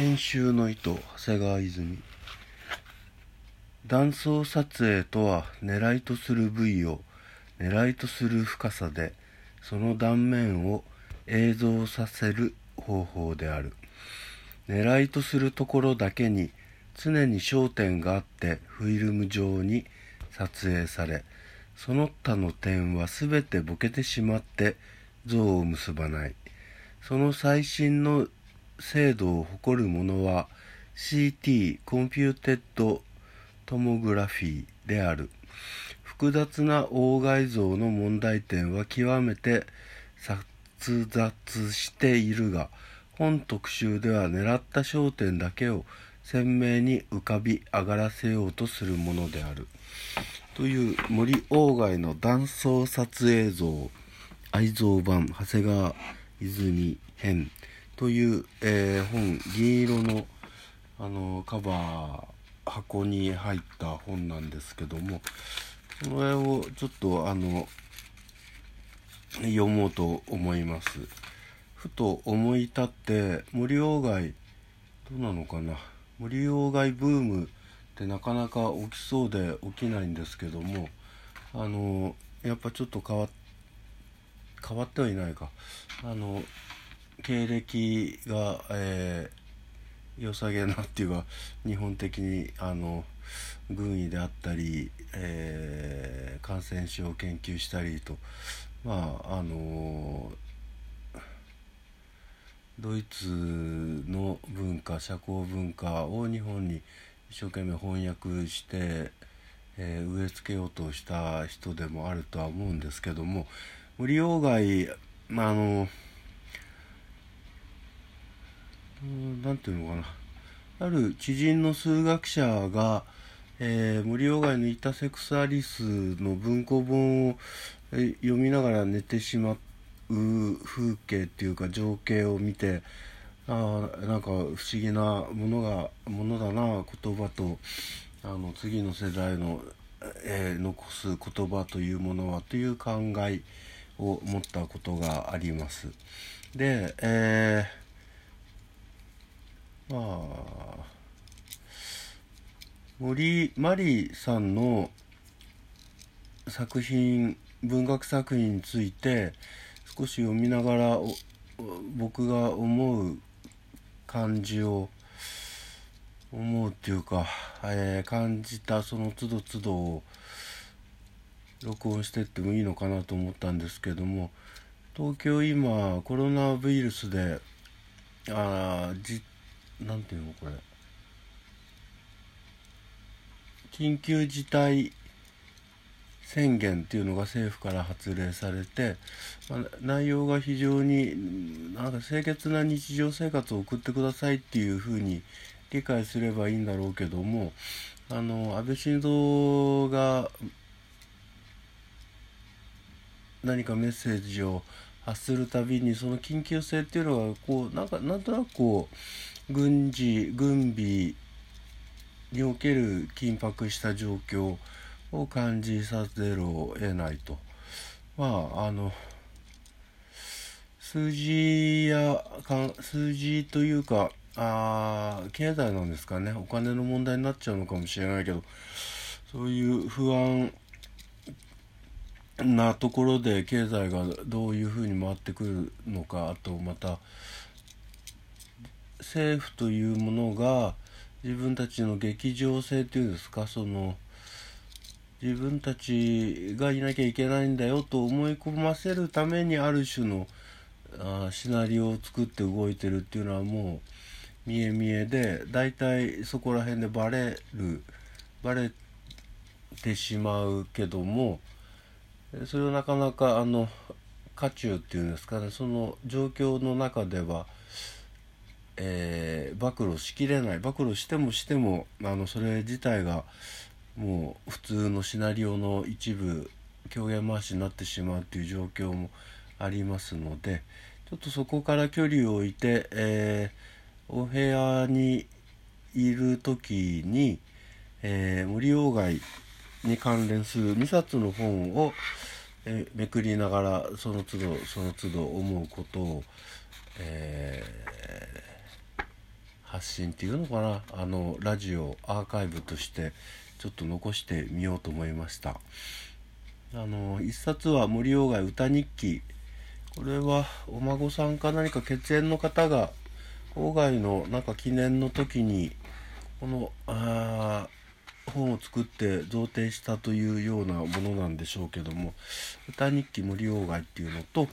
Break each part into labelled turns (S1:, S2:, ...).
S1: 編集の意図長谷川泉。断層撮影とは狙いとする部位を狙いとする深さでその断面を映像させる方法である。狙いとするところだけに常に焦点があってフィルム上に撮影されその他の点は全てボケてしまって像を結ばない。その最新の精度を誇るものは CT computed tomography である。複雑な対外像の問題点は極めて錯雑しているが本特集では狙った焦点だけを鮮明に浮かび上がらせようとするものである。という森鴎外の断層撮影像。愛蔵版長谷川泉編。という、えー、本銀色のあのカバー箱に入った本なんですけどもこの絵をちょっとあの読もうと思います。ふと思い立って森鴎外どうなのかな？森鴎外ブームってなかなか起きそうで起きないんですけどもあのやっぱちょっと変わ変わってはいないか。あの経歴が、えー、良さげなっていうか日本的にあの軍医であったり、えー、感染症を研究したりとまああのドイツの文化社交文化を日本に一生懸命翻訳して、えー、植え付けようとした人でもあるとは思うんですけども森鴎外まああの何ていうのかなある知人の数学者が、えー、森鴎外の「イタセクサリス」の文庫本を、読みながら寝てしまう風景っていうか情景を見てあなんか不思議なものがものだな言葉とあの次の世代の、えー、残す言葉というものはという考えを持ったことがあります。で、えーまあ森マリさんの作品文学作品について少し読みながら僕が思う感じを思うっていうか、えー、感じたその都度都度を録音してってもいいのかなと思ったんですけども東京今コロナウイルスであじなんていうのこれ。緊急事態宣言っていうのが政府から発令されて、まあ、内容が非常になんか清潔な日常生活を送ってくださいっていうふうに理解すればいいんだろうけどもあの安倍晋三が何かメッセージを発するたびにその緊急性っていうのがこうなんかなんとなくこう軍事軍備における緊迫した状況を感じさせるを得ないと。まああの数字や数字というかあ経済なんですかね。お金の問題になっちゃうのかもしれないけどそういう不安なところで経済がどういうふうに回ってくるのかあとまた政府というものが自分たちの劇場性というんですかその自分たちがいなきゃいけないんだよと思い込ませるためにある種のあシナリオを作って動いてるっていうのはもう見え見えで大体そこら辺でバレるバレてしまうけどもそれをなかなかあの渦中っていうんですかねその状況の中ではえー、暴露しきれない。暴露してもしてもあのそれ自体がもう普通のシナリオの一部狂言回しになってしまうという状況もありますのでちょっとそこから距離を置いて、えー、お部屋にいる時に、えー、森鴎外に関連する2冊の本を、え、めくりながらその都度その都度思うことを、えー、発信っていうのかな？あのラジオアーカイブとしてちょっと残してみようと思いました。あの一冊は森鴎外歌日記。これはお孫さんか何か血縁の方が郊外のなんか記念の時にこのあ本を作って贈呈したというようなものなんでしょうけども歌日記森鴎外っていうのと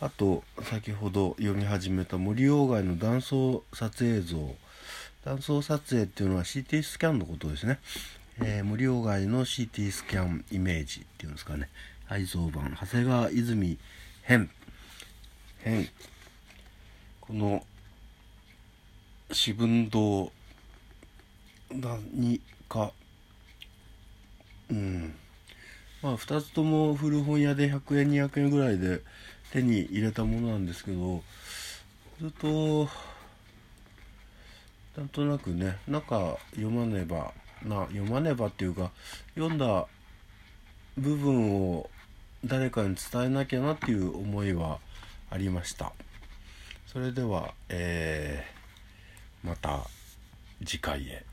S1: あと先ほど読み始めた森鴎外の断層撮影像。断層撮影っていうのは CT スキャンのことですね、えー、森鴎外の CT スキャンイメージっていうんですかね。愛蔵版長谷川泉編。編。この四分堂何かうんまあ2つとも古本屋で100円200円ぐらいで手に入れたものなんですけどずっとなんとなくね中読まねばな読まねばっていうか読んだ部分を誰かに伝えなきゃなっていう思いはありましたそれでは、えー、また次回へ。